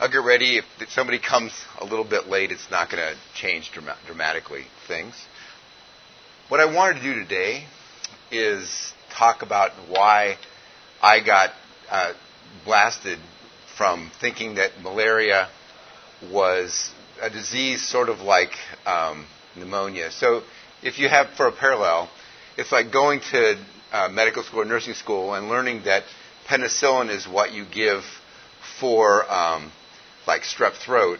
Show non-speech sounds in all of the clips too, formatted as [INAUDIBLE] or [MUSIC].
I'll get ready. If somebody comes a little bit late, it's not going to change dramatically things. What I wanted to do today is talk about why I got uh, blasted from thinking that malaria was a disease sort of like um, pneumonia. So if you have, for a parallel, it's like going to uh, medical school or nursing school and learning that penicillin is what you give for um, like strep throat,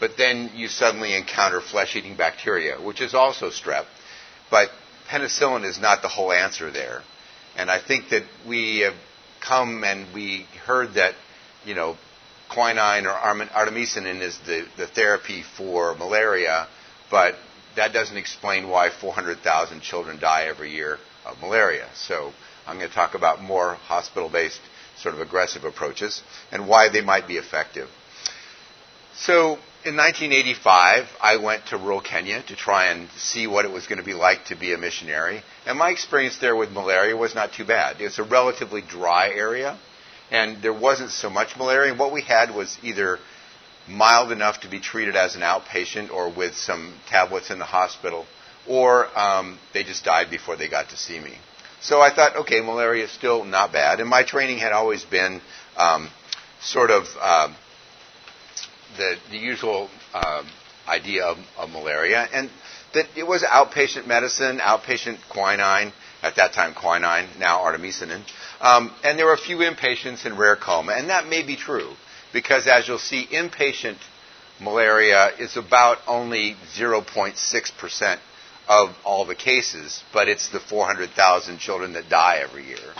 but then you suddenly encounter flesh-eating bacteria, which is also strep, but penicillin is not the whole answer there. And I think that we have come and we heard that, you know, quinine or artemisinin is the, the therapy for malaria, but that doesn't explain why 400,000 children die every year of malaria. So I'm going to talk about more hospital based sort of aggressive approaches and why they might be effective. So in 1985, I went to rural Kenya to try and see what it was going to be like to be a missionary. And my experience there with malaria was not too bad. It's a relatively dry area, and there wasn't so much malaria. And what we had was either mild enough to be treated as an outpatient or with some tablets in the hospital, or um, they just died before they got to see me. So I thought, okay, malaria is still not bad. And my training had always been um, sort of uh, the, the usual uh, idea of, of malaria, and that it was outpatient medicine, outpatient quinine, at that time quinine, now artemisinin, um, and there were a few inpatients in rare coma, and that may be true because as you'll see, inpatient malaria is about only 0.6% of all the cases, but it's the 400,000 children that die every year.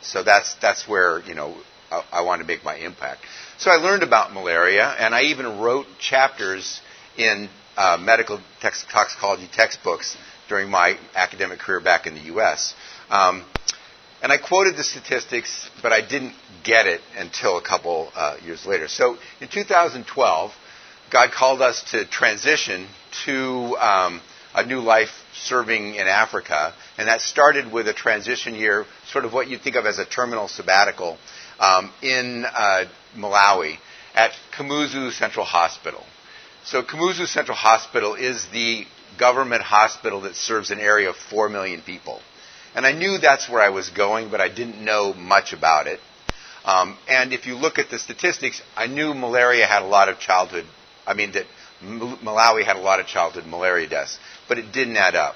So that's, that's where, you know, I, I want to make my impact. So I learned about malaria, and I even wrote chapters in uh, medical toxicology textbooks during my academic career back in the U.S. Um, and I quoted the statistics, but I didn't get it until a couple uh, years later. So in 2012, God called us to transition to um, a new life serving in Africa, and that started with a transition year, sort of what you'd think of as a terminal sabbatical um, in uh, Malawi at Kamuzu Central Hospital. So Kamuzu Central Hospital is the government hospital that serves an area of 4 million people. And I knew that's where I was going, but I didn't know much about it. Um, and if you look at the statistics, I knew malaria had a lot of childhood, I mean, that Malawi had a lot of childhood malaria deaths, but it didn't add up.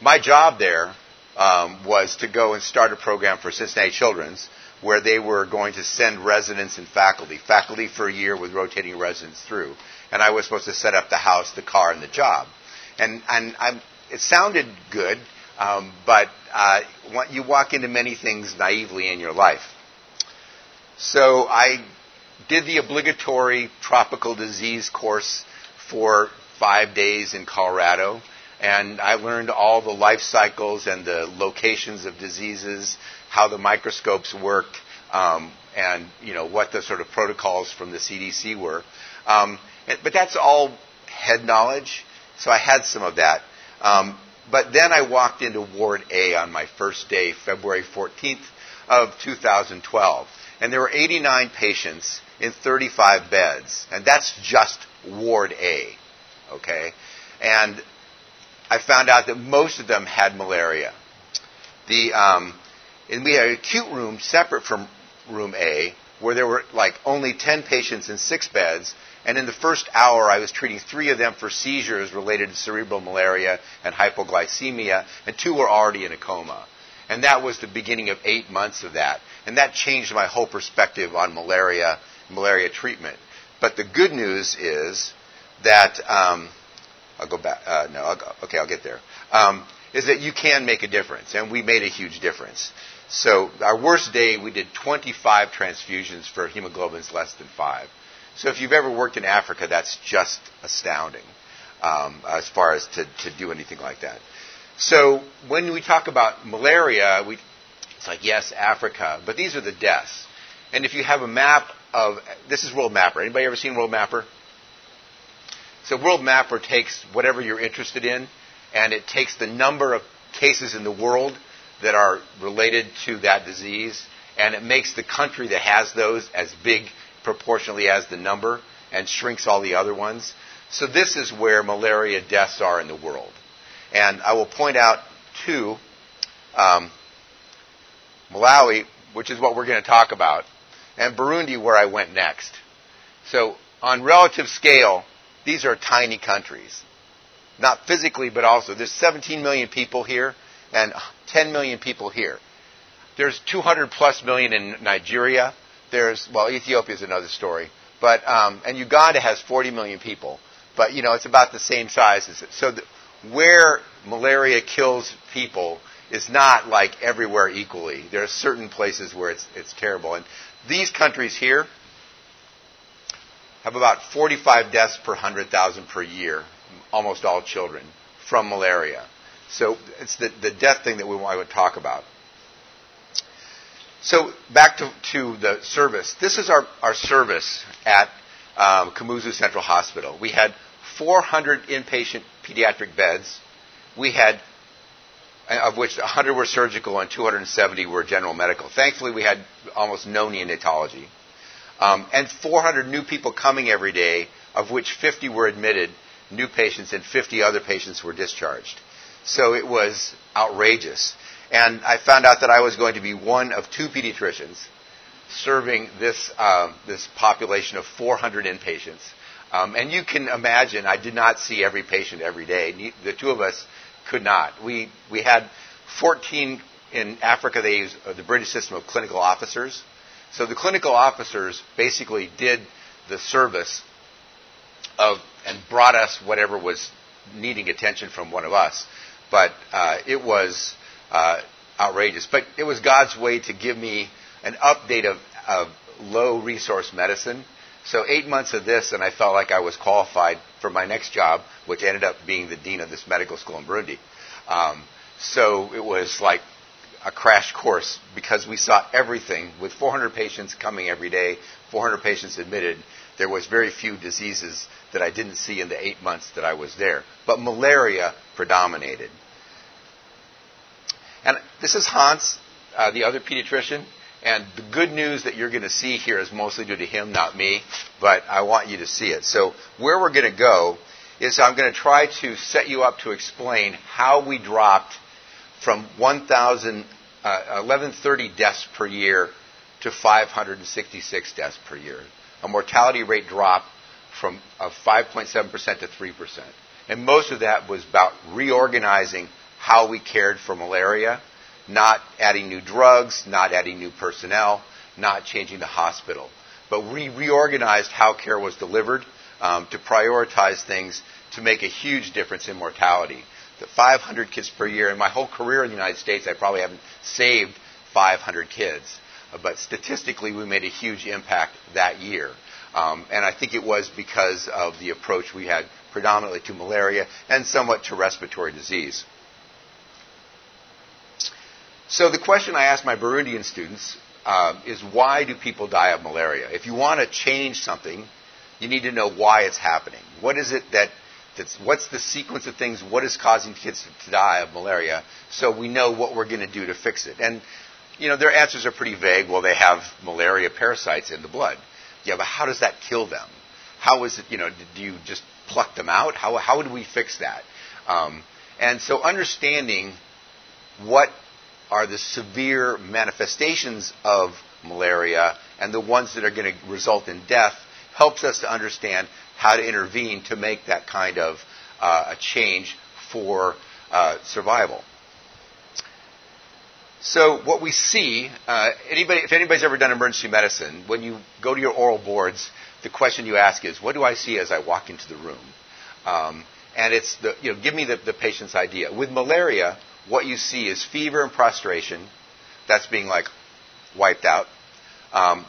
My job there um, was to go and start a program for Cincinnati Children's where they were going to send residents and faculty, faculty for a year with rotating residents through. And I was supposed to set up the house, the car, and the job. And, and I'm, it sounded good, um, but uh, you walk into many things naively in your life. So I did the obligatory tropical disease course for five days in Colorado, and I learned all the life cycles and the locations of diseases, how the microscopes worked, um, and you know what the sort of protocols from the CDC were. Um, but that's all head knowledge, so I had some of that. Um, but then I walked into Ward A on my first day, February 14th of 2012. And there were 89 patients in 35 beds. And that's just Ward A. Okay? And I found out that most of them had malaria. The, um, and we had an acute room separate from room A where there were like only 10 patients in six beds and in the first hour, I was treating three of them for seizures related to cerebral malaria and hypoglycemia, and two were already in a coma. And that was the beginning of eight months of that. And that changed my whole perspective on malaria, malaria treatment. But the good news is that, um, I'll go back, uh, no, I'll go, okay, I'll get there. Um, is that you can make a difference, and we made a huge difference. So our worst day, we did 25 transfusions for hemoglobins less than five. So if you've ever worked in Africa, that's just astounding um, as far as to, to do anything like that. So when we talk about malaria, we, it's like, yes, Africa, but these are the deaths. And if you have a map of, this is World Mapper. Anybody ever seen World Mapper? So World Mapper takes whatever you're interested in, and it takes the number of cases in the world that are related to that disease, and it makes the country that has those as big proportionally as the number. and shrinks all the other ones. So this is where malaria deaths are in the world. And I will point out, too, um, Malawi, which is what we're going to talk about, and Burundi, where I went next. So on relative scale, these are tiny countries. Not physically, but also. There's 17 million people here and 10 million people here. There's 200 plus million in Nigeria. There's, well, Ethiopia is another story. But, um, and Uganda has 40 million people. But, you know, it's about the same size as it. So the, where malaria kills people is not like everywhere equally. There are certain places where it's, it's terrible. And these countries here have about 45 deaths per 100,000 per year, almost all children, from malaria. So it's the, the death thing that we want to talk about. So back to, to the service. This is our, our service at um, Kamuzu Central Hospital. We had 400 inpatient pediatric beds. We had, of which 100 were surgical and 270 were general medical. Thankfully, we had almost no neonatology. Um, and 400 new people coming every day, of which 50 were admitted, new patients, and 50 other patients were discharged. So it was outrageous. And I found out that I was going to be one of two pediatricians serving this, uh, this population of 400 inpatients. Um, and you can imagine, I did not see every patient every day. The two of us could not. We, we had 14 in Africa, they use uh, the British system of clinical officers. So the clinical officers basically did the service of and brought us whatever was needing attention from one of us. But uh, it was uh, outrageous. But it was God's way to give me an update of, of low resource medicine. So eight months of this, and I felt like I was qualified for my next job, which ended up being the dean of this medical school in Burundi. Um, so it was like a crash course because we saw everything with 400 patients coming every day, 400 patients admitted. There was very few diseases that I didn't see in the eight months that I was there, but malaria predominated. And this is Hans, uh, the other pediatrician. And the good news that you're going to see here is mostly due to him, not me, but I want you to see it. So where we're going to go is I'm going to try to set you up to explain how we dropped from 1,000, uh, 1130 deaths per year to 566 deaths per year. A mortality rate drop from of 5.7% to 3%. And most of that was about reorganizing how we cared for malaria not adding new drugs, not adding new personnel, not changing the hospital. But we reorganized how care was delivered um, to prioritize things to make a huge difference in mortality. The 500 kids per year, in my whole career in the United States, I probably haven't saved 500 kids. Uh, but statistically, we made a huge impact that year. Um, and I think it was because of the approach we had predominantly to malaria and somewhat to respiratory disease. So the question I ask my Burundian students uh, is why do people die of malaria? If you want to change something, you need to know why it's happening. What is it that that's, what's the sequence of things? What is causing kids to die of malaria? So we know what we're going to do to fix it. And you know their answers are pretty vague. Well, they have malaria parasites in the blood. Yeah, but how does that kill them? How is it? You know, do you just pluck them out? How how do we fix that? Um, and so understanding what are the severe manifestations of malaria and the ones that are going to result in death helps us to understand how to intervene to make that kind of uh, a change for uh, survival. So what we see, uh, anybody, if anybody's ever done emergency medicine, when you go to your oral boards, the question you ask is, "What do I see as I walk into the room?" Um, and it's the, you know, give me the, the patient's idea. With malaria, what you see is fever and prostration. That's being like wiped out. Um,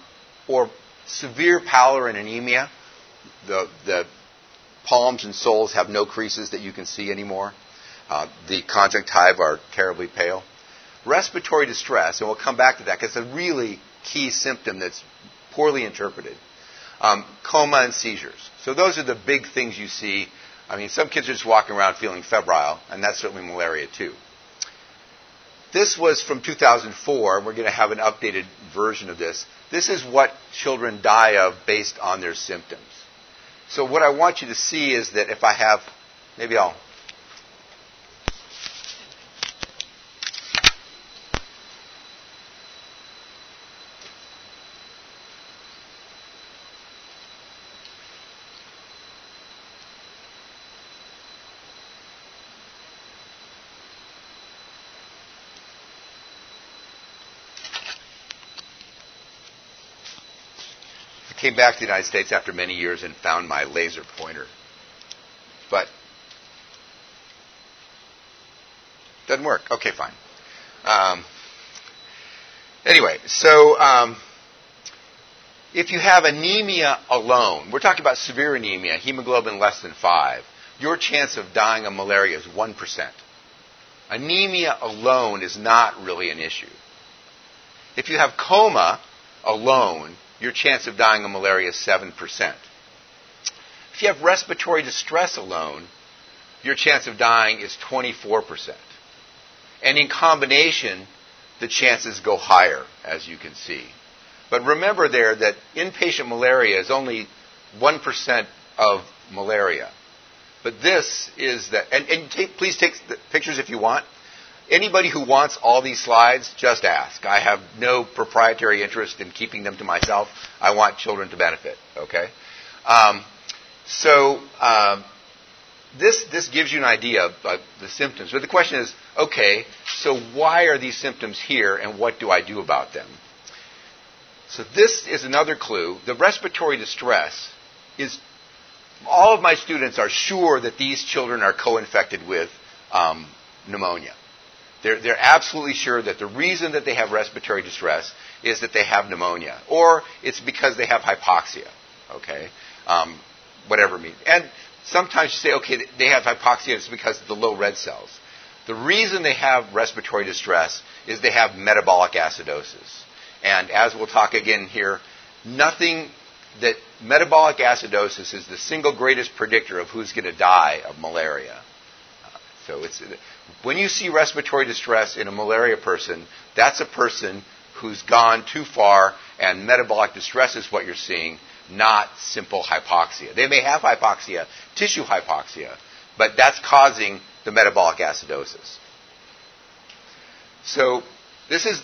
or severe pallor and anemia. The, the palms and soles have no creases that you can see anymore. Uh, the conjunctiva are terribly pale. Respiratory distress, and we'll come back to that because it's a really key symptom that's poorly interpreted. Um, coma and seizures. So those are the big things you see. I mean, some kids are just walking around feeling febrile, and that's certainly malaria too. This was from 2004, and we're going to have an updated version of this. This is what children die of based on their symptoms. So what I want you to see is that if I have, maybe I'll came back to the United States after many years and found my laser pointer. But doesn't work. Okay, fine. Um, anyway, so um, if you have anemia alone, we're talking about severe anemia, hemoglobin less than five, your chance of dying of malaria is one percent. Anemia alone is not really an issue. If you have coma alone, your chance of dying of malaria is 7%. If you have respiratory distress alone, your chance of dying is 24%. And in combination, the chances go higher, as you can see. But remember there that inpatient malaria is only 1% of malaria. But this is that, and, and take, please take pictures if you want. Anybody who wants all these slides, just ask. I have no proprietary interest in keeping them to myself. I want children to benefit. Okay. Um, so um, this this gives you an idea of uh, the symptoms. But the question is, okay, so why are these symptoms here, and what do I do about them? So this is another clue. The respiratory distress is. All of my students are sure that these children are co-infected with um, pneumonia. They're, they're absolutely sure that the reason that they have respiratory distress is that they have pneumonia, or it's because they have hypoxia. Okay, um, whatever means. And sometimes you say, okay, they have hypoxia. It's because of the low red cells. The reason they have respiratory distress is they have metabolic acidosis. And as we'll talk again here, nothing that metabolic acidosis is the single greatest predictor of who's going to die of malaria. So it's when you see respiratory distress in a malaria person, that's a person who's gone too far, and metabolic distress is what you're seeing, not simple hypoxia. They may have hypoxia, tissue hypoxia, but that's causing the metabolic acidosis. So this is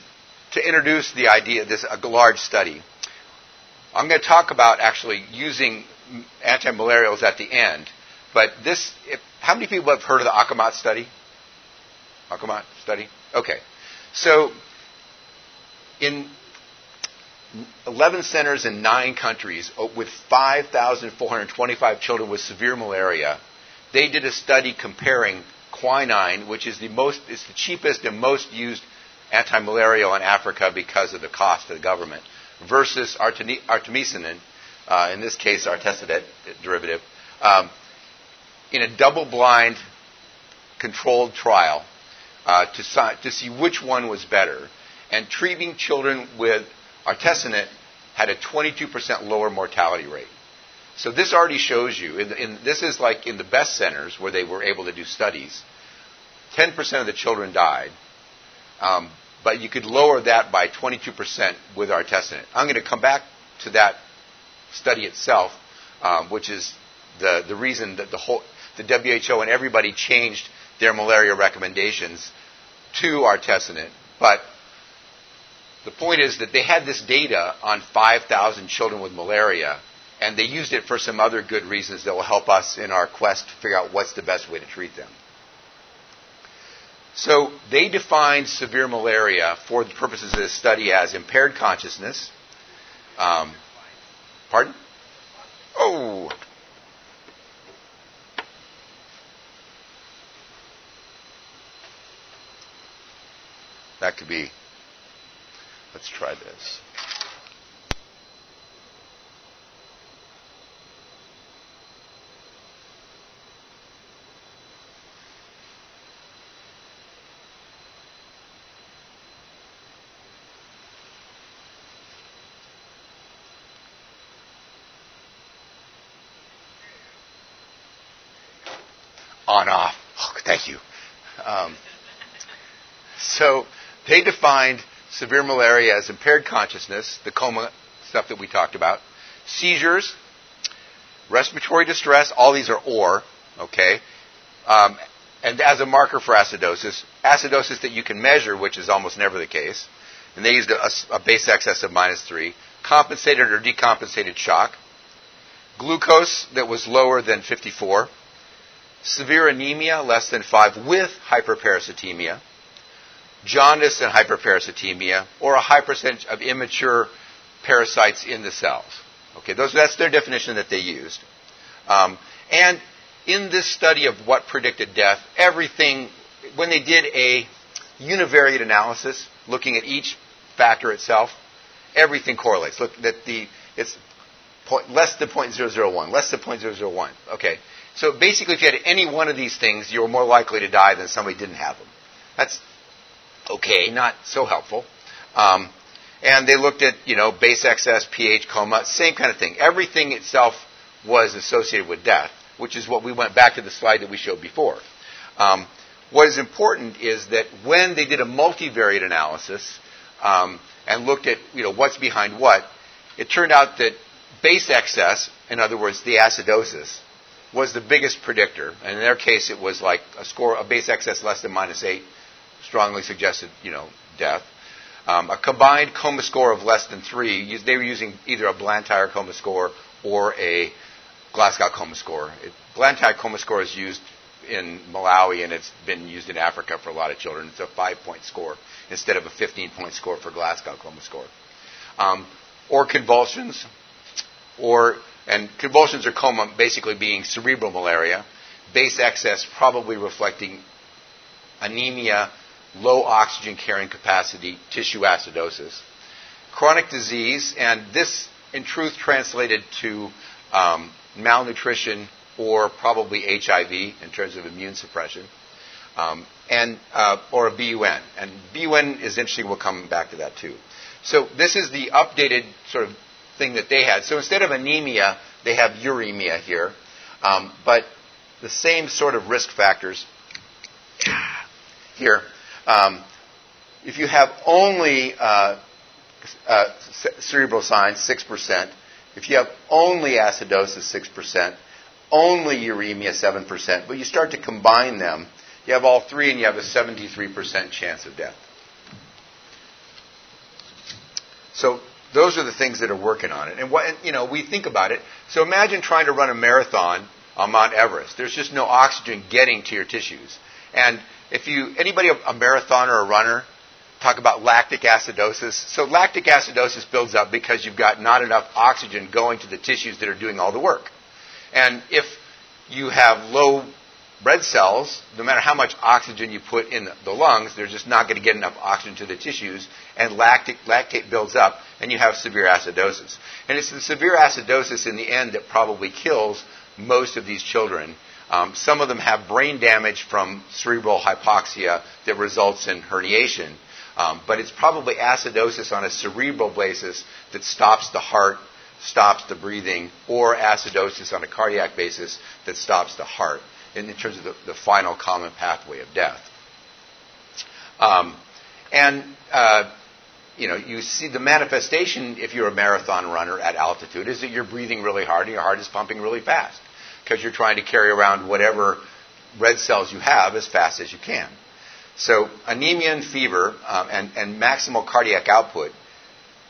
to introduce the idea, this a large study. I'm going to talk about actually using antimalarials at the end, but this, if, how many people have heard of the AQUAMAT study? AQUAMAT study? Okay. So, in 11 centers in nine countries with 5,425 children with severe malaria, they did a study comparing quinine, which is the most, is the cheapest and most used anti-malarial in Africa because of the cost to the government, versus artemisinin, uh, in this case artesunate derivative, um, in a double-blind controlled trial uh, to, to see which one was better. And treating children with artesunate had a 22% lower mortality rate. So this already shows you, in, in, this is like in the best centers where they were able to do studies, 10% of the children died, um, but you could lower that by 22% with artesunate. I'm going to come back to that study itself, um, which is the, the reason that the whole, the WHO and everybody changed their malaria recommendations to artesunate. But the point is that they had this data on 5,000 children with malaria, and they used it for some other good reasons that will help us in our quest to figure out what's the best way to treat them. So they defined severe malaria for the purposes of this study as impaired consciousness. Um, pardon? Oh, That could be. Let's try this. on off. Oh, thank you. Um, so they defined severe malaria as impaired consciousness, the coma stuff that we talked about, seizures, respiratory distress, all these are or, okay? Um, and as a marker for acidosis, acidosis that you can measure, which is almost never the case, and they used a, a base excess of minus 3, compensated or decompensated shock, glucose that was lower than 54, severe anemia less than 5 with hyperparasitemia, jaundice and hyperparasitemia, or a high percentage of immature parasites in the cells. Okay, those, that's their definition that they used. Um, and in this study of what predicted death, everything, when they did a univariate analysis, looking at each factor itself, everything correlates. Look, that the it's point, less than 0.001, less than 0.001. Okay, so basically, if you had any one of these things, you were more likely to die than somebody didn't have them. That's okay, not so helpful. Um, and they looked at, you know, base excess, pH, coma, same kind of thing. Everything itself was associated with death, which is what we went back to the slide that we showed before. Um, what is important is that when they did a multivariate analysis um, and looked at, you know, what's behind what, it turned out that base excess, in other words, the acidosis, was the biggest predictor. And in their case, it was like a score, a base excess less than minus eight, strongly suggested, you know, death. Um, a combined coma score of less than three, they were using either a Blantyre coma score or a Glasgow coma score. It, Blantyre coma score is used in Malawi and it's been used in Africa for a lot of children. It's a five point score instead of a 15 point score for Glasgow coma score. Um, or convulsions, or, and convulsions or coma basically being cerebral malaria, base excess probably reflecting anemia low oxygen carrying capacity tissue acidosis. Chronic disease, and this in truth translated to um, malnutrition or probably HIV in terms of immune suppression, um, and uh, or a BUN. And BUN is interesting. We'll come back to that too. So this is the updated sort of thing that they had. So instead of anemia, they have uremia here, um, but the same sort of risk factors here. Um, if you have only uh, uh, cerebral signs, 6%. If you have only acidosis, 6%. Only uremia, 7%. But you start to combine them, you have all three, and you have a 73% chance of death. So those are the things that are working on it. And what, you know, we think about it. So imagine trying to run a marathon on Mount Everest. There's just no oxygen getting to your tissues. And if you anybody a, marathoner or a runner talk about lactic acidosis. So lactic acidosis builds up because you've got not enough oxygen going to the tissues that are doing all the work. And if you have low red cells, no matter how much oxygen you put in the lungs, they're just not going to get enough oxygen to the tissues, and lactic, lactate builds up, and you have severe acidosis. And it's the severe acidosis in the end that probably kills most of these children um, some of them have brain damage from cerebral hypoxia that results in herniation. Um, but it's probably acidosis on a cerebral basis that stops the heart, stops the breathing, or acidosis on a cardiac basis that stops the heart in, in terms of the, the, final common pathway of death. Um, and uh, you know, you see the manifestation if you're a marathon runner at altitude is that you're breathing really hard and your heart is pumping really fast because you're trying to carry around whatever red cells you have as fast as you can. So anemia and fever um, and, and maximal cardiac output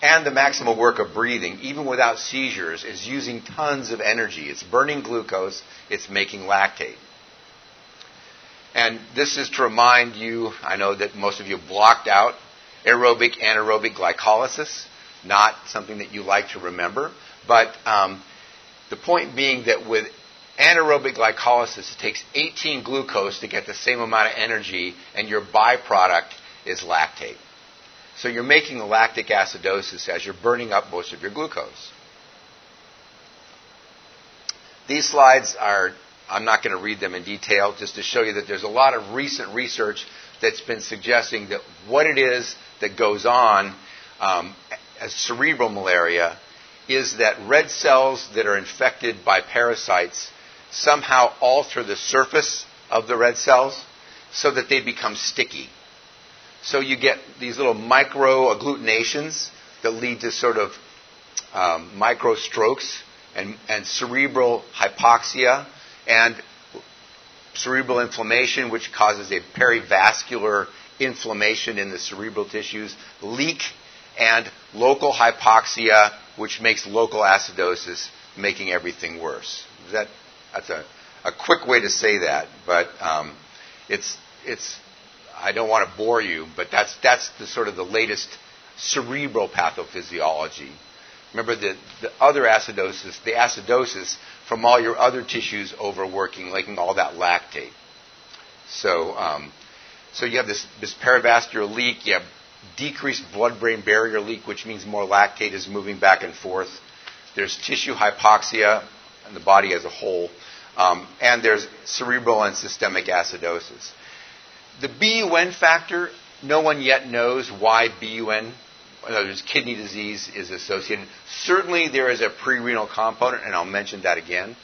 and the maximal work of breathing, even without seizures, is using tons of energy. It's burning glucose, it's making lactate. And this is to remind you, I know that most of you blocked out aerobic anaerobic glycolysis, not something that you like to remember, but um, the point being that with anaerobic glycolysis, it takes 18 glucose to get the same amount of energy, and your byproduct is lactate. So you're making lactic acidosis as you're burning up most of your glucose. These slides are, I'm not going to read them in detail, just to show you that there's a lot of recent research that's been suggesting that what it is that goes on um, as cerebral malaria is that red cells that are infected by parasites somehow alter the surface of the red cells so that they become sticky. So you get these little micro agglutinations that lead to sort of um, micro strokes, and, and cerebral hypoxia and cerebral inflammation, which causes a perivascular inflammation in the cerebral tissues, leak, and local hypoxia, which makes local acidosis, making everything worse. That, that's a, a quick way to say that, but um, it's, it's, I don't want to bore you, but that's, that's the sort of the latest cerebral pathophysiology. Remember the, the other acidosis, the acidosis from all your other tissues overworking, making all that lactate. So, um, so you have this, this perivascular leak, you have decreased blood-brain barrier leak, which means more lactate is moving back and forth. There's tissue hypoxia in the body as a whole, um, and there's cerebral and systemic acidosis. The BUN factor, no one yet knows why BUN, in other words, kidney disease, is associated. Certainly, there is a pre-renal component, and I'll mention that again.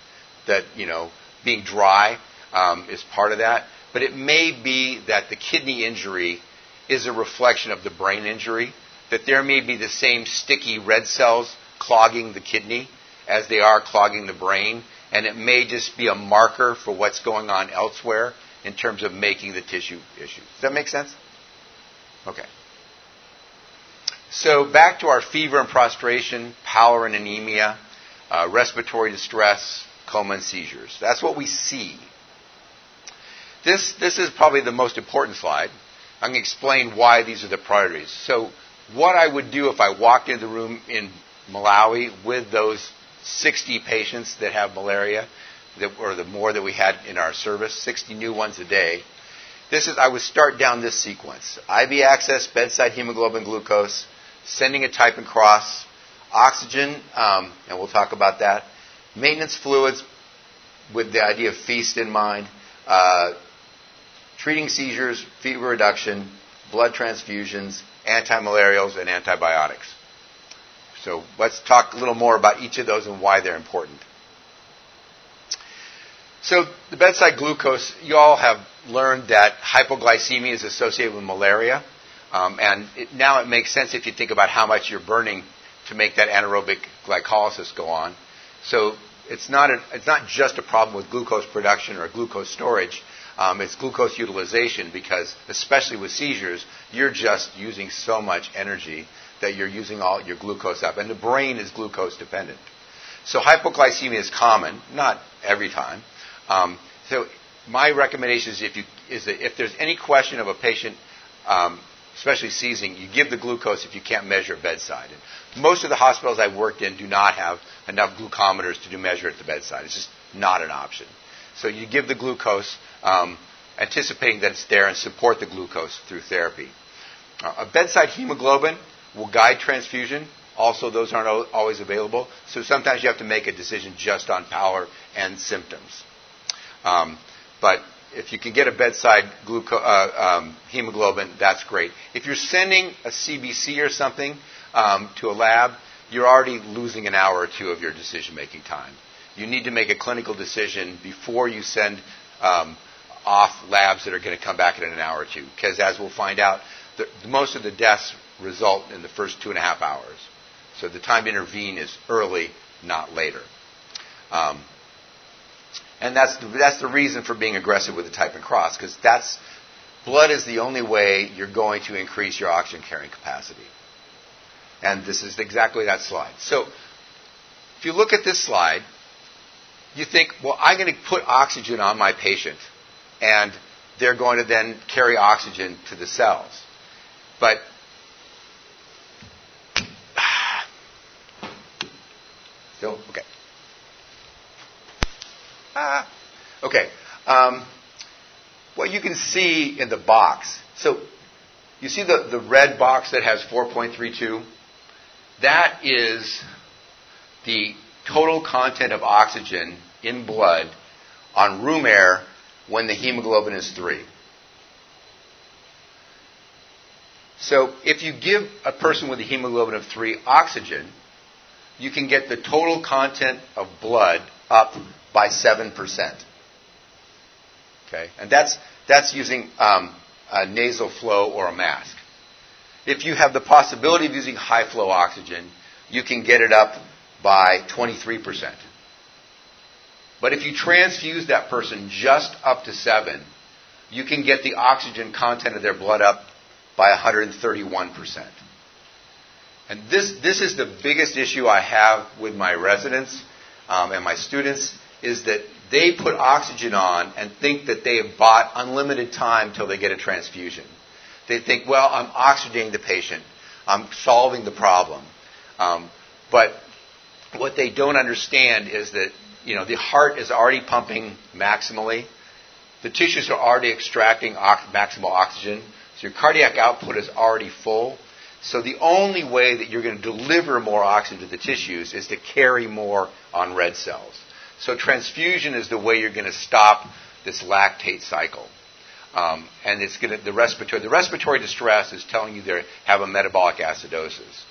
That you know, being dry um, is part of that, but it may be that the kidney injury is a reflection of the brain injury. That there may be the same sticky red cells clogging the kidney as they are clogging the brain, and it may just be a marker for what's going on elsewhere in terms of making the tissue issue. Does that make sense? Okay. So back to our fever and prostration, pallor and anemia, uh, respiratory distress, coma and seizures. That's what we see. This, this is probably the most important slide. I'm going to explain why these are the priorities. So what I would do if I walked into the room in Malawi with those 60 patients that have malaria, that, or the more that we had in our service, 60 new ones a day. This is, I would start down this sequence. IV access, bedside hemoglobin glucose, sending a type and cross, oxygen, um, and we'll talk about that, maintenance fluids with the idea of feast in mind, uh, treating seizures, fever reduction, blood transfusions, antimalarials, and antibiotics. So let's talk a little more about each of those and why they're important. So the bedside glucose, you all have learned that hypoglycemia is associated with malaria. Um, and it, now it makes sense if you think about how much you're burning to make that anaerobic glycolysis go on. So it's not, a, it's not just a problem with glucose production or glucose storage. Um, it's glucose utilization because, especially with seizures, you're just using so much energy that you're using all your glucose up. And the brain is glucose dependent. So hypoglycemia is common, not every time. Um, so my recommendation is if, you, is that if there's any question of a patient, um, especially seizing, you give the glucose if you can't measure bedside. And most of the hospitals I've worked in do not have enough glucometers to do measure at the bedside. It's just not an option. So you give the glucose, um, anticipating that it's there, and support the glucose through therapy. Uh, a bedside hemoglobin will guide transfusion. Also, those aren't always available. So sometimes you have to make a decision just on power and symptoms. Um, but if you can get a bedside gluco- uh, um, hemoglobin, that's great. If you're sending a CBC or something um, to a lab, you're already losing an hour or two of your decision making time. You need to make a clinical decision before you send um, off labs that are going to come back in an hour or two. Because as we'll find out, the, most of the deaths result in the first two and a half hours. So the time to intervene is early, not later. Um, and that's the, that's the reason for being aggressive with the type and cross, because that's blood is the only way you're going to increase your oxygen carrying capacity. And this is exactly that slide. So if you look at this slide, you think, well, I'm going to put oxygen on my patient, and they're going to then carry oxygen to the cells. But [SIGHS] still okay. Ah, okay. Um, what you can see in the box. So you see the, the red box that has 4.32? That is the total content of oxygen in blood on room air when the hemoglobin is 3. So if you give a person with a hemoglobin of 3 oxygen, you can get the total content of blood up by 7%. Okay? And that's, that's using um, a nasal flow or a mask. If you have the possibility of using high flow oxygen, you can get it up by 23%. But if you transfuse that person just up to 7, you can get the oxygen content of their blood up by 131%. And this, this is the biggest issue I have with my residents um, and my students is that they put oxygen on and think that they have bought unlimited time till they get a transfusion. They think, well, I'm oxygenating the patient. I'm solving the problem. Um, but what they don't understand is that, you know, the heart is already pumping maximally. The tissues are already extracting ox- maximal oxygen. So your cardiac output is already full. So the only way that you're going to deliver more oxygen to the tissues is to carry more on red cells. So transfusion is the way you're going to stop this lactate cycle. Um, and it's going to, the respiratory, the respiratory distress is telling you they have a metabolic acidosis.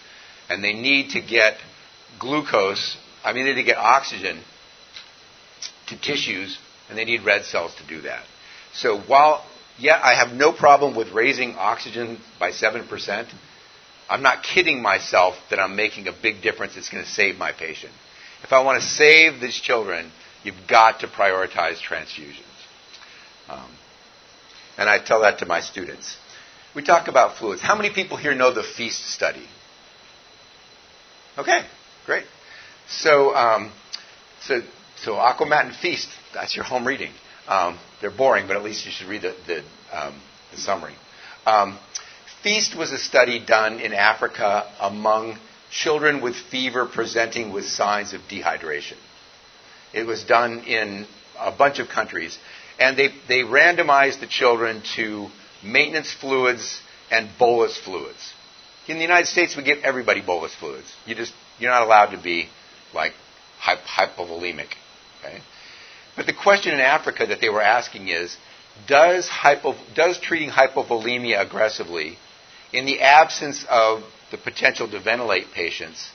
And they need to get glucose, I mean, they need to get oxygen to tissues, and they need red cells to do that. So while, yeah, I have no problem with raising oxygen by 7%, I'm not kidding myself that I'm making a big difference that's going to save my patient. If I want to save these children, you've got to prioritize transfusions. Um, and I tell that to my students. We talk about fluids. How many people here know the FEAST study? Okay, great. So, um, so, so Aquamat and Feast, that's your home reading. Um, they're boring, but at least you should read the, the, um, the summary. Um, FEAST was a study done in Africa among children with fever presenting with signs of dehydration. It was done in a bunch of countries. And they, they randomized the children to maintenance fluids and bolus fluids. In the United States, we give everybody bolus fluids. You just, you're not allowed to be like hypovolemic. Okay? But the question in Africa that they were asking is, does, hypo, does treating hypovolemia aggressively in the absence of the potential to ventilate patients,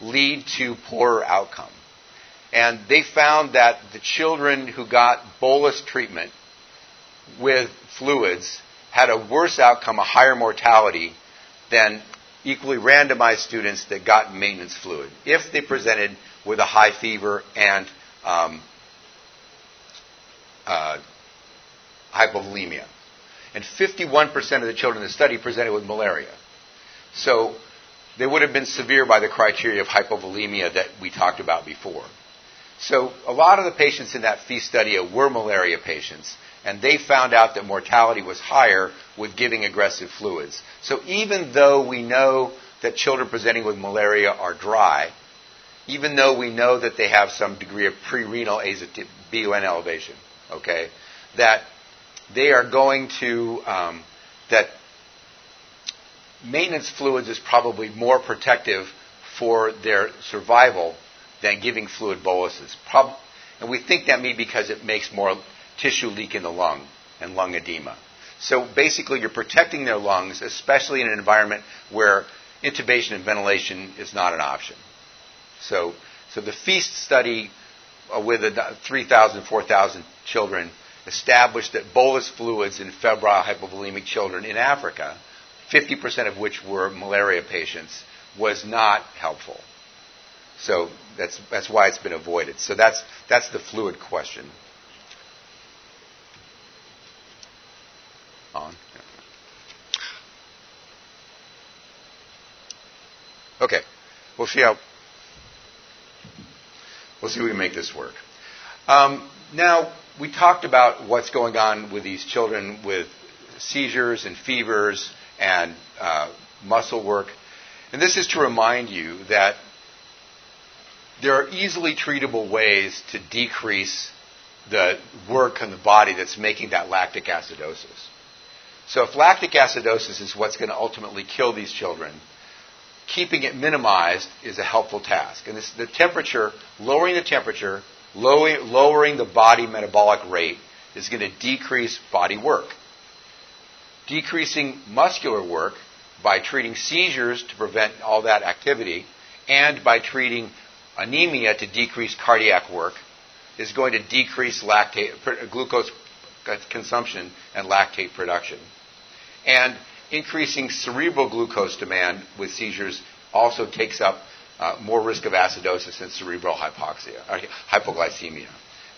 lead to poorer outcome. And they found that the children who got bolus treatment with fluids had a worse outcome, a higher mortality than equally randomized students that got maintenance fluid if they presented with a high fever and um, uh, hypovolemia and 51% of the children in the study presented with malaria. So they would have been severe by the criteria of hypovolemia that we talked about before. So a lot of the patients in that FEAST study were malaria patients, and they found out that mortality was higher with giving aggressive fluids. So even though we know that children presenting with malaria are dry, even though we know that they have some degree of pre-renal BUN elevation, okay, that they are going to, um, that maintenance fluids is probably more protective for their survival than giving fluid boluses. Prob- and we think that may be because it makes more tissue leak in the lung and lung edema. So basically, you're protecting their lungs, especially in an environment where intubation and ventilation is not an option. So, so the FEAST study uh, with 3,000, 4,000 children established that bolus fluids in febrile hypovolemic children in Africa, 50% of which were malaria patients, was not helpful. So that's, that's why it's been avoided. So that's, that's the fluid question. On. Okay. We'll see how. We'll see if we can make this work. Um, now, we talked about what's going on with these children with seizures and fevers and uh, muscle work. And this is to remind you that there are easily treatable ways to decrease the work in the body that's making that lactic acidosis. So if lactic acidosis is what's going to ultimately kill these children, keeping it minimized is a helpful task. And this, the temperature, lowering the temperature lowering the body metabolic rate is going to decrease body work. Decreasing muscular work by treating seizures to prevent all that activity and by treating anemia to decrease cardiac work is going to decrease lactate, glucose consumption and lactate production. And increasing cerebral glucose demand with seizures also takes up uh, more risk of acidosis and cerebral hypoxia, or hypoglycemia.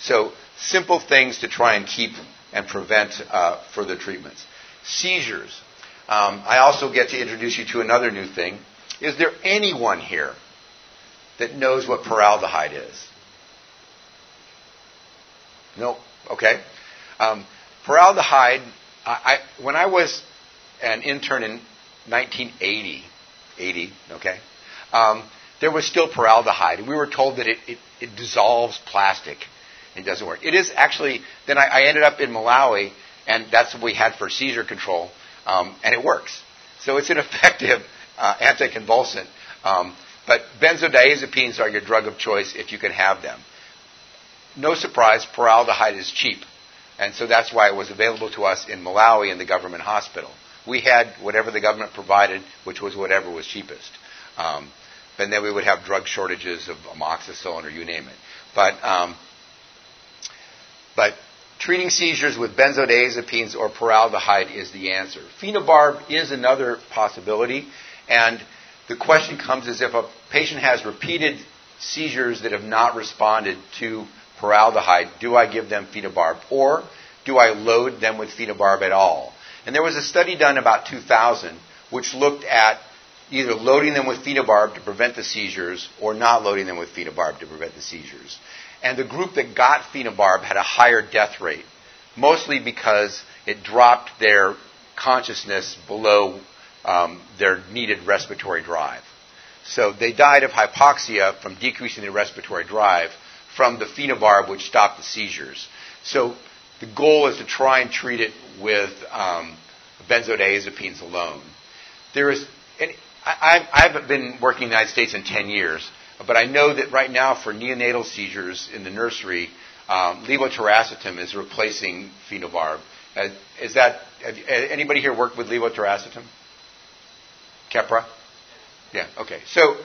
So simple things to try and keep and prevent uh, further treatments. Seizures. Um, I also get to introduce you to another new thing. Is there anyone here that knows what paraldehyde is? No. Okay. Um, paraldehyde. I, I, when I was an intern in 1980, 80, okay, um, there was still paraldehyde, and we were told that it, it, it dissolves plastic. It doesn't work. It is actually. Then I, I, ended up in Malawi, and that's what we had for seizure control, um, and it works. So it's an [LAUGHS] effective uh, anticonvulsant. Um, but benzodiazepines are your drug of choice if you can have them. No surprise, paraldehyde is cheap. And so that's why it was available to us in Malawi in the government hospital. We had whatever the government provided, which was whatever was cheapest. Um, and then we would have drug shortages of amoxicillin or you name it. But, um, but treating seizures with benzodiazepines or paraldehyde is the answer. Phenobarb is another possibility, and the question comes as if a patient has repeated seizures that have not responded to paraldehyde, do I give them phenobarb? Or do I load them with phenobarb at all? And there was a study done about 2000 which looked at either loading them with phenobarb to prevent the seizures or not loading them with phenobarb to prevent the seizures. And the group that got phenobarb had a higher death rate, mostly because it dropped their consciousness below um, their needed respiratory drive. So they died of hypoxia from decreasing their respiratory drive from the phenobarb, which stopped the seizures. So the goal is to try and treat it with um, benzodiazepines alone. There is, and I, I've been working in the United States in 10 years, but I know that right now for neonatal seizures in the nursery, um, is replacing phenobarb. Uh, is that have, anybody here worked with levetiracetam? Keppra? Yeah, okay. So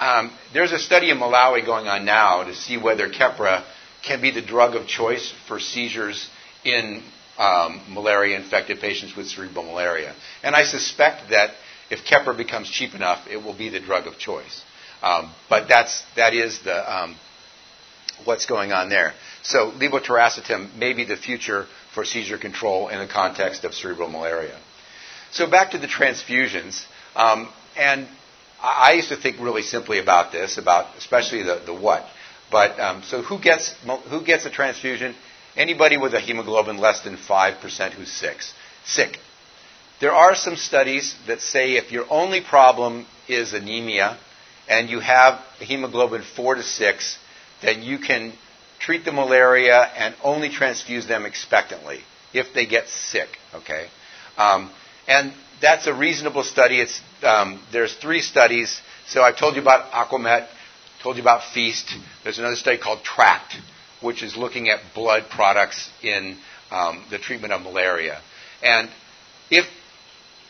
um, there's a study in Malawi going on now to see whether Keppra can be the drug of choice for seizures in um, malaria infected patients with cerebral malaria. And I suspect that if Keppra becomes cheap enough, it will be the drug of choice. Um, but that's, that is the, um, what's going on there. So levetiracetam may be the future for seizure control in the context of cerebral malaria. So back to the transfusions. Um, and I used to think really simply about this, about especially the, the what. But um, so who gets who gets a transfusion? Anybody with a hemoglobin less than five percent who's sick. Sick. There are some studies that say if your only problem is anemia and you have hemoglobin four to six, then you can treat the malaria and only transfuse them expectantly if they get sick. Okay, um, and that's a reasonable study. It's, um, there's three studies. So I've told you about AQUAMAT, told you about Feast. There's another study called TRACT, which is looking at blood products in um, the treatment of malaria. And if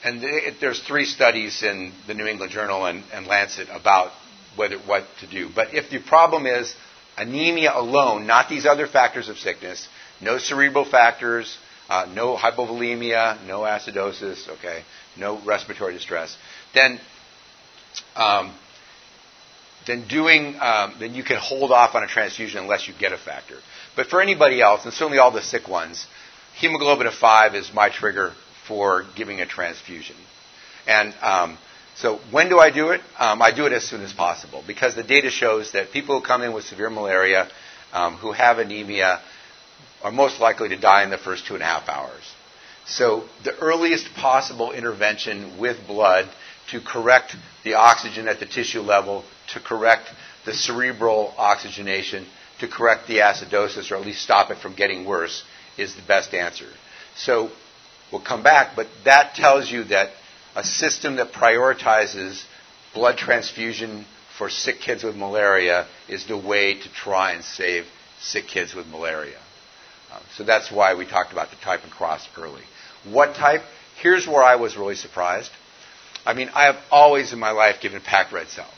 and there's three studies in the New England Journal and, and Lancet about whether what to do. But if the problem is anemia alone, not these other factors of sickness, no cerebral factors, uh, no hypovolemia, no acidosis, okay, no respiratory distress, then um, then doing um, then you can hold off on a transfusion unless you get a factor. But for anybody else, and certainly all the sick ones, hemoglobin of five is my trigger for giving a transfusion. And um, so when do I do it? Um, I do it as soon as possible because the data shows that people who come in with severe malaria, um, who have anemia, are most likely to die in the first two and a half hours. So the earliest possible intervention with blood to correct the oxygen at the tissue level, to correct the cerebral oxygenation, to correct the acidosis, or at least stop it from getting worse, is the best answer. So we'll come back, but that tells you that a system that prioritizes blood transfusion for sick kids with malaria is the way to try and save sick kids with malaria. Um, so that's why we talked about the type and cross early. What type? Here's where I was really surprised. I mean, I have always in my life given packed red cells.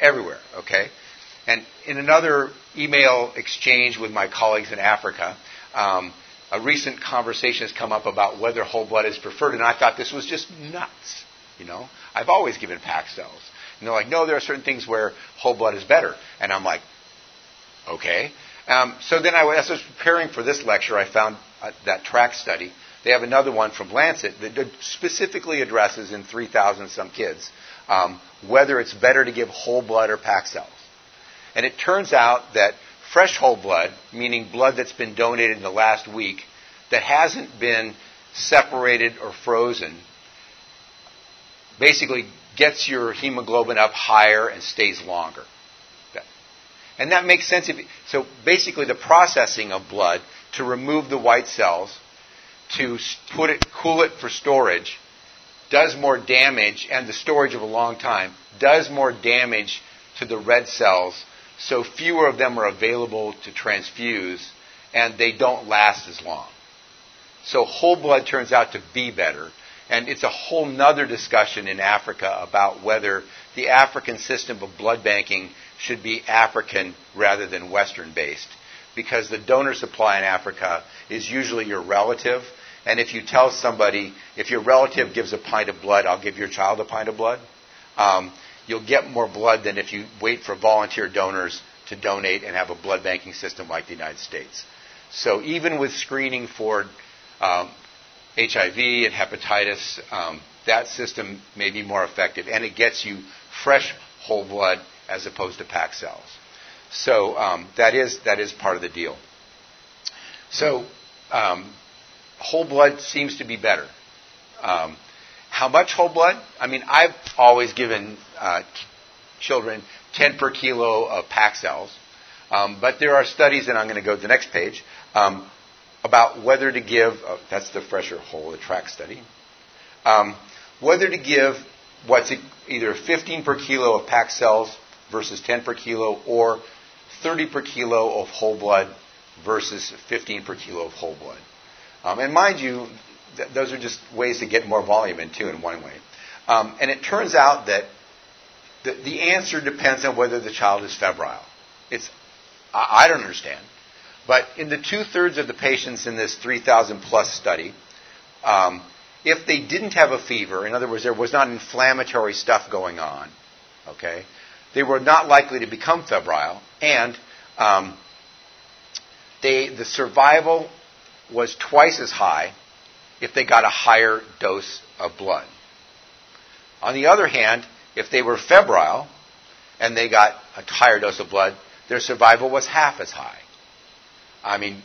Everywhere, okay? And in another email exchange with my colleagues in Africa, um, a recent conversation has come up about whether whole blood is preferred, and I thought this was just nuts. You know, I've always given packed cells. And they're like, no, there are certain things where whole blood is better. And I'm like, okay. Um, so then, I, as I was preparing for this lecture, I found uh, that TRACT study. They have another one from Lancet that specifically addresses in 3,000 some kids um, whether it's better to give whole blood or packed cells. And it turns out that fresh whole blood, meaning blood that's been donated in the last week, that hasn't been separated or frozen, basically gets your hemoglobin up higher and stays longer. And that makes sense. If, so basically, the processing of blood to remove the white cells, to put it, cool it for storage, does more damage, and the storage of a long time does more damage to the red cells. So fewer of them are available to transfuse, and they don't last as long. So whole blood turns out to be better. And it's a whole nother discussion in Africa about whether the African system of blood banking should be African rather than Western based. Because the donor supply in Africa is usually your relative. And if you tell somebody, if your relative gives a pint of blood, I'll give your child a pint of blood, um, you'll get more blood than if you wait for volunteer donors to donate and have a blood banking system like the United States. So even with screening for um, HIV and hepatitis, um, that system may be more effective, and it gets you fresh whole blood as opposed to packed cells. So um, that is that is part of the deal. So um, whole blood seems to be better. Um, how much whole blood? I mean, I've always given uh, children 10 per kilo of cells, um, but there are studies, and I'm going to go to the next page, um, about whether to give, uh, that's the fresher whole, TRACT study, um, whether to give what's either 15 per kilo of cells versus 10 per kilo or 30 per kilo of whole blood versus 15 per kilo of whole blood. Um, and mind you, th- those are just ways to get more volume in too, in one way. Um, and it turns out that the, the, answer depends on whether the child is febrile. It's, I, I don't understand. But in the two thirds of the patients in this 3,000 plus study, um, if they didn't have a fever, in other words, there was not inflammatory stuff going on, okay, they were not likely to become febrile, and um, they, the survival was twice as high if they got a higher dose of blood. On the other hand, if they were febrile and they got a higher dose of blood, their survival was half as high. I mean,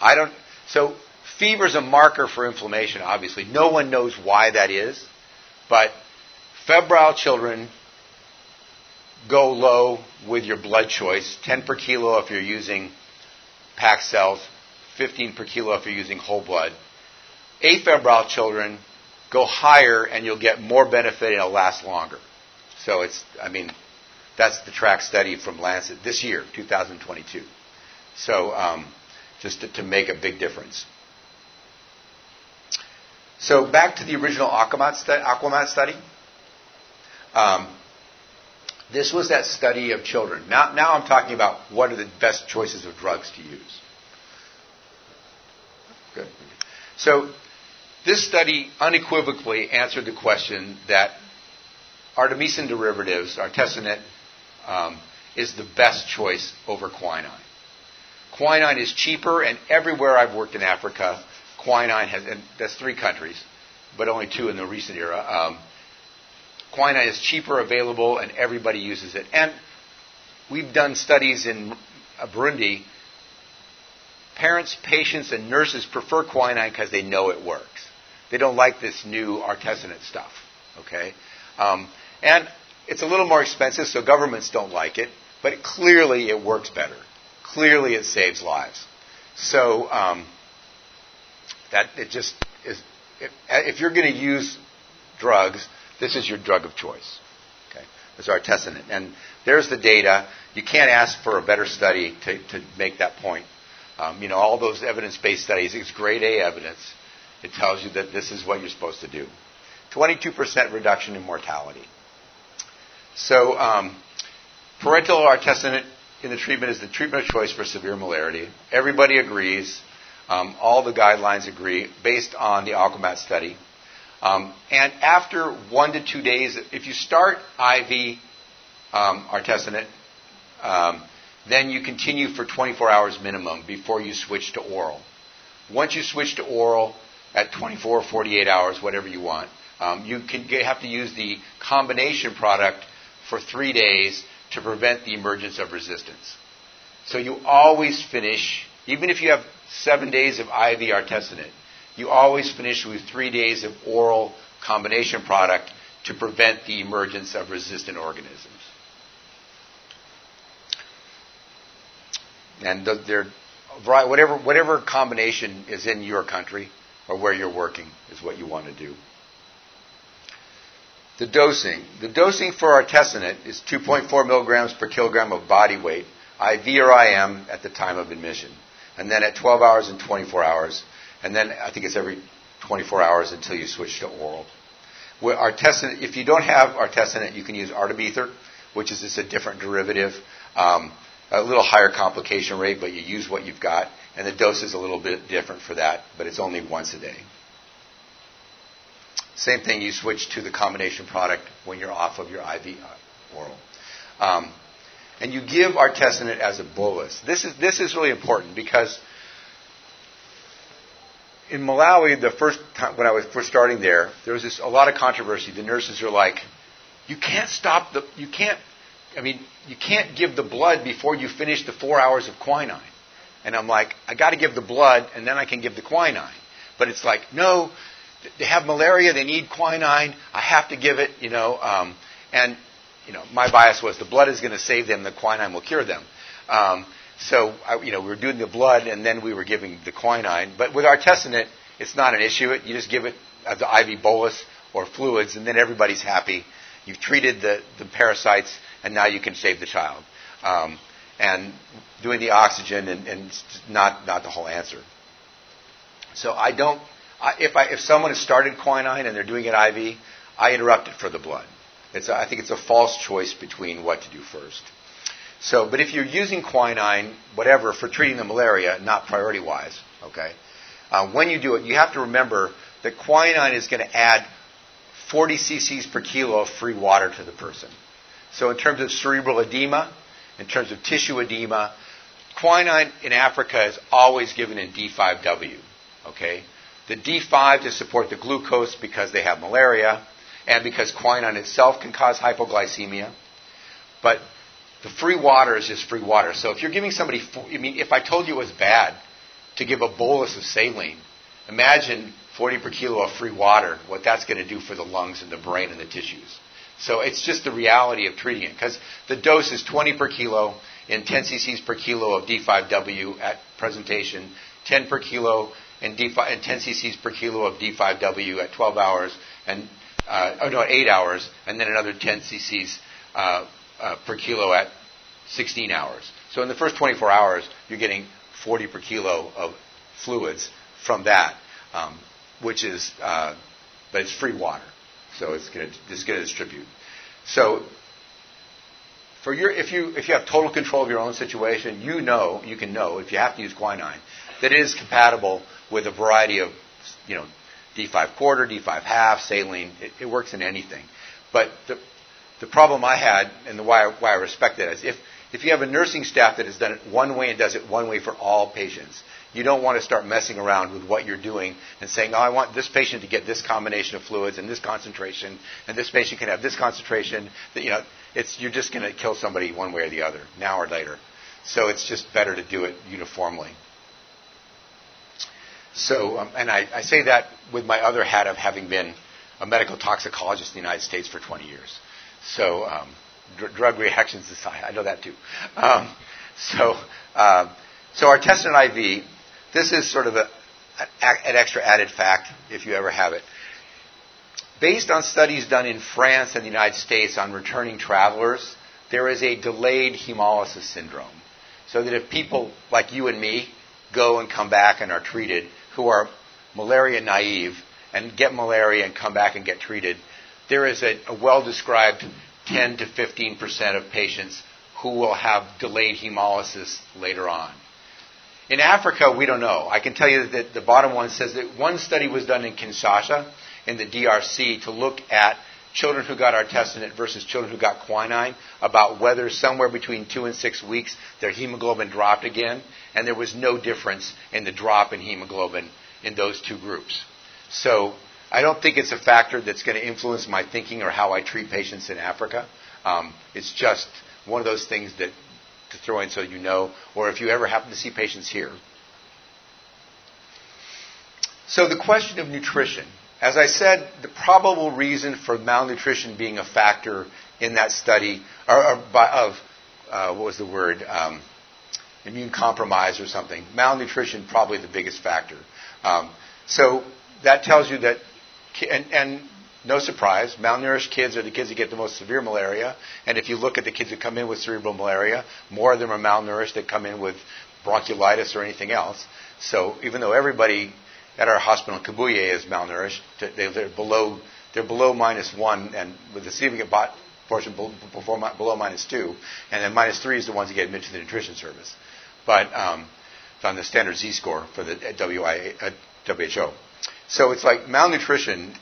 I don't. So fever is a marker for inflammation. Obviously, no one knows why that is, but febrile children go low with your blood choice. 10 per kilo if you're using packed cells, 15 per kilo if you're using whole blood. Afebrile children go higher and you'll get more benefit and it'll last longer. So it's, I mean, that's the TRACT study from Lancet this year, 2022. So um, just to, to, make a big difference. So back to the original Aquamat, stu- Aquamat study. Um, this was that study of children. Now, now I'm talking about what are the best choices of drugs to use. Good. So this study unequivocally answered the question that artemisinin derivatives, artesunate, um, is the best choice over quinine. Quinine is cheaper, and everywhere I've worked in Africa, quinine has, and that's three countries, but only two in the recent era. Um, quinine is cheaper, available, and everybody uses it. And we've done studies in Burundi. Parents, patients, and nurses prefer quinine because they know it works. They don't like this new artesunate stuff. Okay, um, and it's a little more expensive, so governments don't like it. But clearly, it works better clearly it saves lives. So um, that it just is. If, if you're going to use drugs, this is your drug of choice. Okay, it's artesunate, and there's the data. You can't ask for a better study to, to make that point. Um, you know, all those evidence-based studies, it's grade A evidence. It tells you that this is what you're supposed to do. 22% reduction in mortality. So, um, parenteral artesunate in the treatment is the treatment of choice for severe malaria. Everybody agrees. Um, all the guidelines agree based on the Aquamat study. Um, and after one to two days, if you start IV um, artesunate, um, then you continue for 24 hours minimum before you switch to oral. Once you switch to oral at 24 or 48 hours, whatever you want, um, you can you have to use the combination product for three days to prevent the emergence of resistance. So you always finish, even if you have seven days of IV artesunate, you always finish with three days of oral combination product to prevent the emergence of resistant organisms. And they're whatever whatever combination is in your country or where you're working is what you want to do. The dosing. The dosing for artesunate is 2.4 milligrams per kilogram of body weight, IV or IM at the time of admission. And then at 12 hours and 24 hours. And then I think it's every 24 hours until you switch to oral. Artesunate, if you don't have artesunate, you can use artemether, which is just a different derivative. Um, a little higher complication rate, but you use what you've got. And the dose is a little bit different for that, but it's only once a day. Same thing, you switch to the combination product when you're off of your IV uh, oral. Um, and you give artesunate as a bolus. This is, this is really important because in Malawi, the first time when I was first starting there, there was this, a lot of controversy. The nurses are like, you can't stop the, you can't, I mean, you can't give the blood before you finish the four hours of quinine. And I'm like, I got to give the blood and then I can give the quinine. But it's like, no, they have malaria, they need quinine, I have to give it, you know. Um, and, you know, my bias was the blood is going to save them, the quinine will cure them. Um, so, I, you know, we were doing the blood and then we were giving the quinine. But with our artesunate, it's not an issue. You just give it as the IV bolus or fluids and then everybody's happy. You've treated the, the parasites and now you can save the child. Um, and doing the oxygen and, and not, not the whole answer. So I don't if, I, if someone has started quinine and they're doing it IV, I interrupt it for the blood. It's a, I think it's a false choice between what to do first. So, but if you're using quinine, whatever, for treating the malaria, not priority wise, okay, uh, when you do it, you have to remember that quinine is going to add 40 cc's per kilo of free water to the person. So, in terms of cerebral edema, in terms of tissue edema, quinine in Africa is always given in D5W, okay? the D5 to support the glucose because they have malaria, and because quinine itself can cause hypoglycemia. But the free water is just free water. So if you're giving somebody, I mean, if I told you it was bad to give a bolus of saline, imagine 40 per kilo of free water, what that's going to do for the lungs and the brain and the tissues. So it's just the reality of treating it because the dose is 20 per kilo in 10 cc's per kilo of D5W at presentation, 10 per kilo and, D5, and 10 cc's per kilo of D5W at 12 hours, and uh, oh no, 8 hours, and then another 10 cc's uh, uh, per kilo at 16 hours. So in the first 24 hours, you're getting 40 per kilo of fluids from that, um, which is, uh, but it's free water, so it's going to going to distribute. So for your, if you if you have total control of your own situation, you know you can know if you have to use quinine that it is compatible with a variety of, you know, D5 quarter, D5 half, saline. It, it works in anything. But the, the problem I had, and the why, why I respect that, is if, if you have a nursing staff that has done it one way and does it one way for all patients, you don't want to start messing around with what you're doing and saying, oh, I want this patient to get this combination of fluids and this concentration, and this patient can have this concentration. You know, it's, you're just going to kill somebody one way or the other, now or later. So it's just better to do it uniformly. So, um, and I, I, say that with my other hat of having been a medical toxicologist in the United States for 20 years. So, um, dr- drug reactions aside, I know that too. Um, so, uh, so artesunate IV, this is sort of a, an extra added fact if you ever have it. Based on studies done in France and the United States on returning travelers, there is a delayed hemolysis syndrome. So that if people like you and me go and come back and are treated, who are malaria naive and get malaria and come back and get treated, there is a, a well described 10 to 15 percent of patients who will have delayed hemolysis later on. In Africa, we don't know. I can tell you that the bottom one says that one study was done in Kinshasa, in the DRC, to look at children who got artesunate versus children who got quinine about whether somewhere between two and six weeks their hemoglobin dropped again, and there was no difference in the drop in hemoglobin in those two groups. So I don't think it's a factor that's going to influence my thinking or how I treat patients in Africa. Um, it's just one of those things that to throw in so you know, or if you ever happen to see patients here. So the question of nutrition. As I said, the probable reason for malnutrition being a factor in that study, or, or by, of, uh, what was the word, um, immune compromise or something. Malnutrition probably the biggest factor. Um, so that tells you that, and, and no surprise, malnourished kids are the kids that get the most severe malaria. And if you look at the kids that come in with cerebral malaria, more of them are malnourished that come in with bronchiolitis or anything else. So even though everybody at our hospital in Kibuye is malnourished, they're below they're below minus one, and with the significant portion below minus two, and then minus three is the ones that get admitted to the nutrition service. But um, it's on the standard Z score for the WIA, uh, WHO. So it's like malnutrition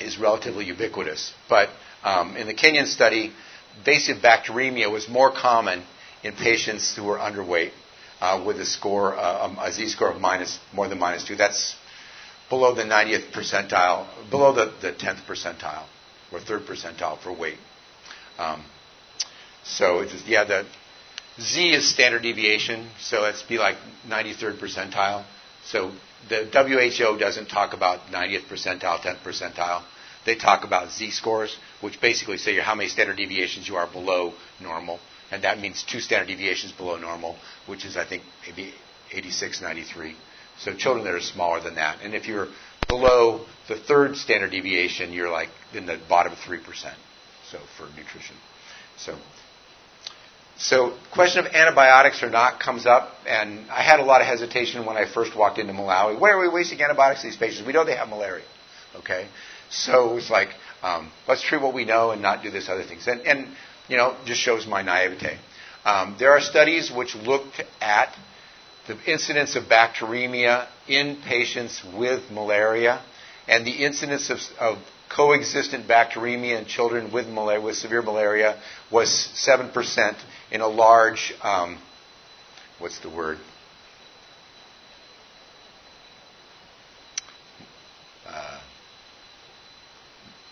is relatively ubiquitous. But um, in the Kenyan study, invasive bacteremia was more common in patients who were underweight uh, with a score, uh, um, a Z score of minus more than minus two. That's below the 90th percentile, below the, the 10th percentile or third percentile for weight. Um, so it's yeah, the Z is standard deviation, so it's be like 93rd percentile. So the WHO doesn't talk about 90th percentile, 10th percentile. They talk about Z scores, which basically say how many standard deviations you are below normal. And that means two standard deviations below normal, which is, I think, maybe 86, 93. So children that are smaller than that. And if you're below the third standard deviation, you're like in the bottom 3%. So for nutrition. So so, question of antibiotics or not comes up, and I had a lot of hesitation when I first walked into Malawi. Why are we wasting antibiotics to these patients? We know they have malaria. Okay, so it's like um, let's treat what we know and not do this other things. And, and you know, just shows my naivete. Um, there are studies which looked at the incidence of bacteremia in patients with malaria and the incidence of, of coexistent bacteremia in children with, malaria, with severe malaria was 7% in a large, um, what's the word? Uh,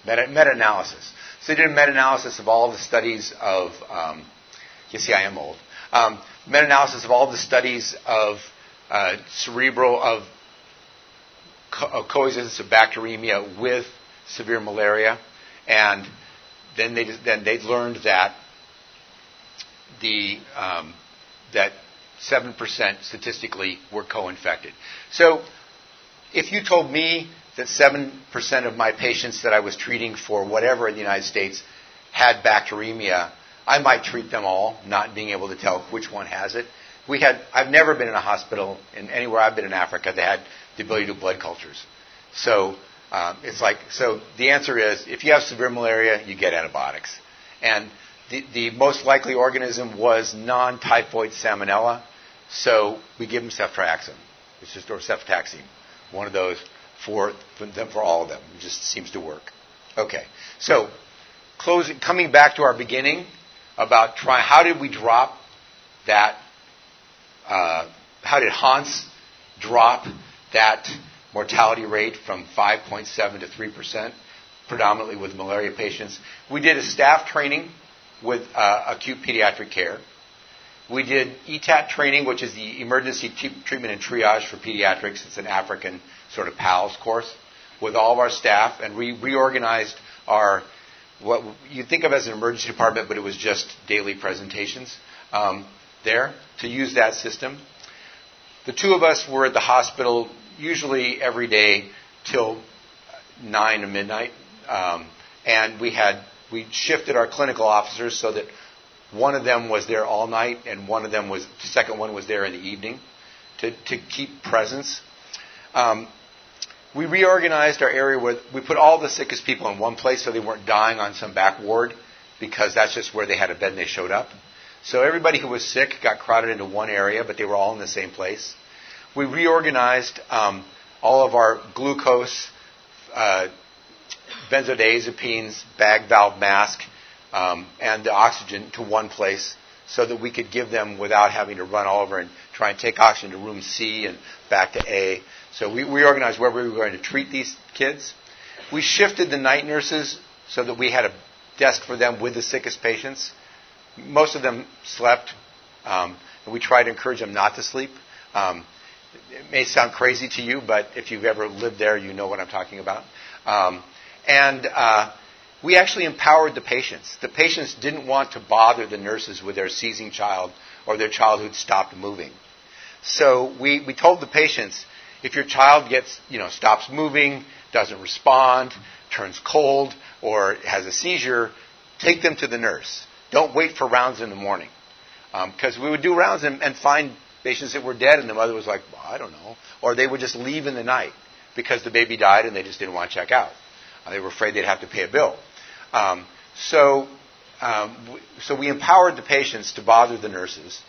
meta, meta-analysis. So they did a meta-analysis of all the studies of, um, you see I am old, um, meta-analysis of all the studies of uh, cerebral, of, co- coexistence of bacteremia with severe malaria, and then they then they learned that the um, that seven percent statistically were co-infected. So, if you told me that seven percent of my patients that I was treating for whatever in the United States had bacteremia, I might treat them all, not being able to tell which one has it. We had I've never been in a hospital in anywhere I've been in Africa that had the ability to do blood cultures. So um, it's like, so the answer is if you have severe malaria, you get antibiotics. And the, most likely organism was non typhoid salmonella, so we give them ceftriaxone. It's just, or cefotaxime, one of those for, for, them, for all of them. It just seems to work. Okay, so closing, coming back to our beginning about trying, how did we drop that, uh, how did Hans drop that mortality rate from 5.7 to 3 percent, predominantly with malaria patients. We did a staff training with uh, acute pediatric care. We did ETAT training, which is the Emergency Treatment and Triage for Pediatrics. It's an African sort of PALS course with all of our staff, and we reorganized our what you think of as an emergency department, but it was just daily presentations um, there to use that system. The two of us were at the hospital usually every day till nine to midnight, um, and we had we shifted our clinical officers so that one of them was there all night and one of them was the second one was there in the evening to, to keep presence. Um, we reorganized our area where we put all the sickest people in one place so they weren't dying on some back ward because that's just where they had a bed and they showed up. So everybody who was sick got crowded into one area, but they were all in the same place we reorganized um, all of our glucose uh, benzodiazepines, bag valve mask, um, and the oxygen to one place so that we could give them without having to run all over and try and take oxygen to room C and back to A. So we, we organized where we were going to treat these kids. We shifted the night nurses so that we had a desk for them with the sickest patients. Most of them slept, um, and we tried to encourage them not to sleep. Um, it may sound crazy to you, but if you've ever lived there, you know what I'm talking about. Um, and uh, we actually empowered the patients. The patients didn't want to bother the nurses with their seizing child or their child who'd stopped moving. So we, we told the patients, if your child gets, you know, stops moving, doesn't respond, turns cold, or has a seizure, take them to the nurse. Don't wait for rounds in the morning. Um because um, we would do rounds and, and, find patients that were dead, and the mother was like, well, I don't know. Or they would just leave in the night because the baby died and they just didn't want to check out. Uh, they were afraid they'd have to pay a bill. Um, so, um, so we empowered the patients to bother the nurses.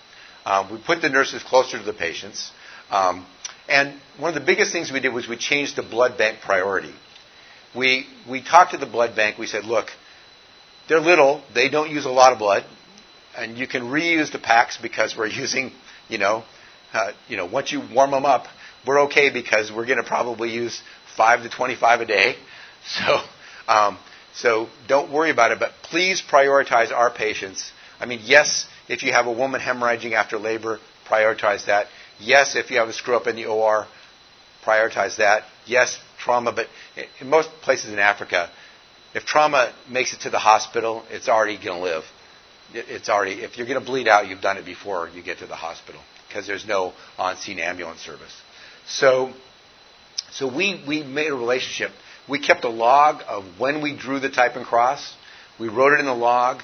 Um, we put the nurses closer to the patients. Um, and one of the biggest things we did was we changed the blood bank priority. We, we talked to the blood bank. We said, look, they're little. They don't use a lot of blood. And you can reuse the packs because we're [LAUGHS] using, you know, uh, you know, once you warm them up, we're okay because we're going to probably use 5 to 25 a day. [LAUGHS] So, um, so don't worry about it, but please prioritize our patients. I mean, yes, if you have a woman hemorrhaging after labor, prioritize that. Yes, if you have a screw up in the OR, prioritize that. Yes, trauma, but in most places in Africa, if trauma makes it to the hospital, it's already going to live. It's already, if you're going to bleed out, you've done it before you get to the hospital because there's no on-scene ambulance service. So, so we, we made a relationship we kept a log of when we drew the type and cross. We wrote it in the log.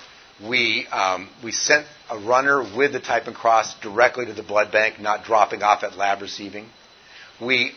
We, um, we sent a runner with the type and cross directly to the blood bank, not dropping off at lab receiving. We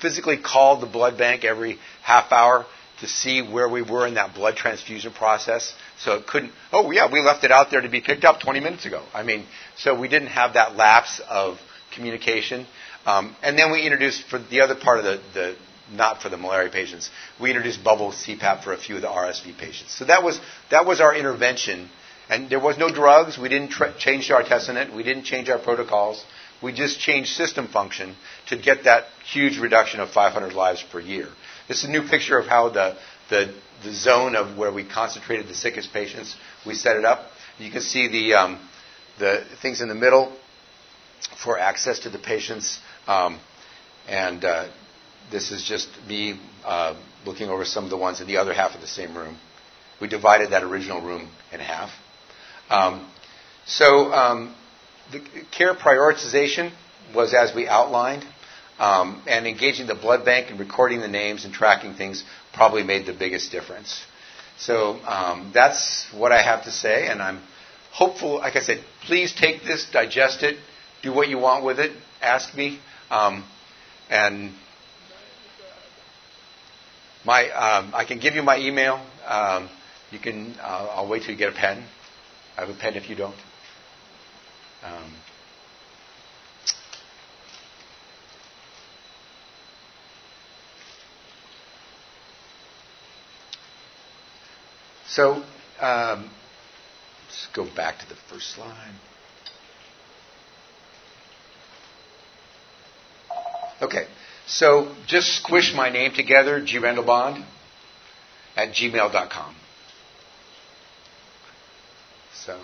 physically called the blood bank every half hour to see where we were in that blood transfusion process. So it couldn't, oh yeah, we left it out there to be picked up 20 minutes ago. I mean, so we didn't have that lapse of communication. Um, and then we introduced, for the other part of the, the not for the malaria patients. We introduced bubble CPAP for a few of the RSV patients. So that was that was our intervention, and there was no drugs. We didn't tra- change our artesunate. We didn't change our protocols. We just changed system function to get that huge reduction of 500 lives per year. This is a new picture of how the the, the zone of where we concentrated the sickest patients. We set it up. You can see the um, the things in the middle for access to the patients. Um, and uh, this is just me uh, looking over some of the ones in the other half of the same room. We divided that original room in half. Um, so um, the care prioritization was as we outlined, um, and engaging the blood bank and recording the names and tracking things probably made the biggest difference. So um, that's what I have to say, and I'm hopeful. Like I said, please take this, digest it, do what you want with it. Ask me, um, and my, um, I can give you my email. Um, you can. Uh, I'll wait till you get a pen. I have a pen if you don't. Um, so um, let's go back to the first slide. Okay. So just squish my name together, G. Bond, at gmail.com. So.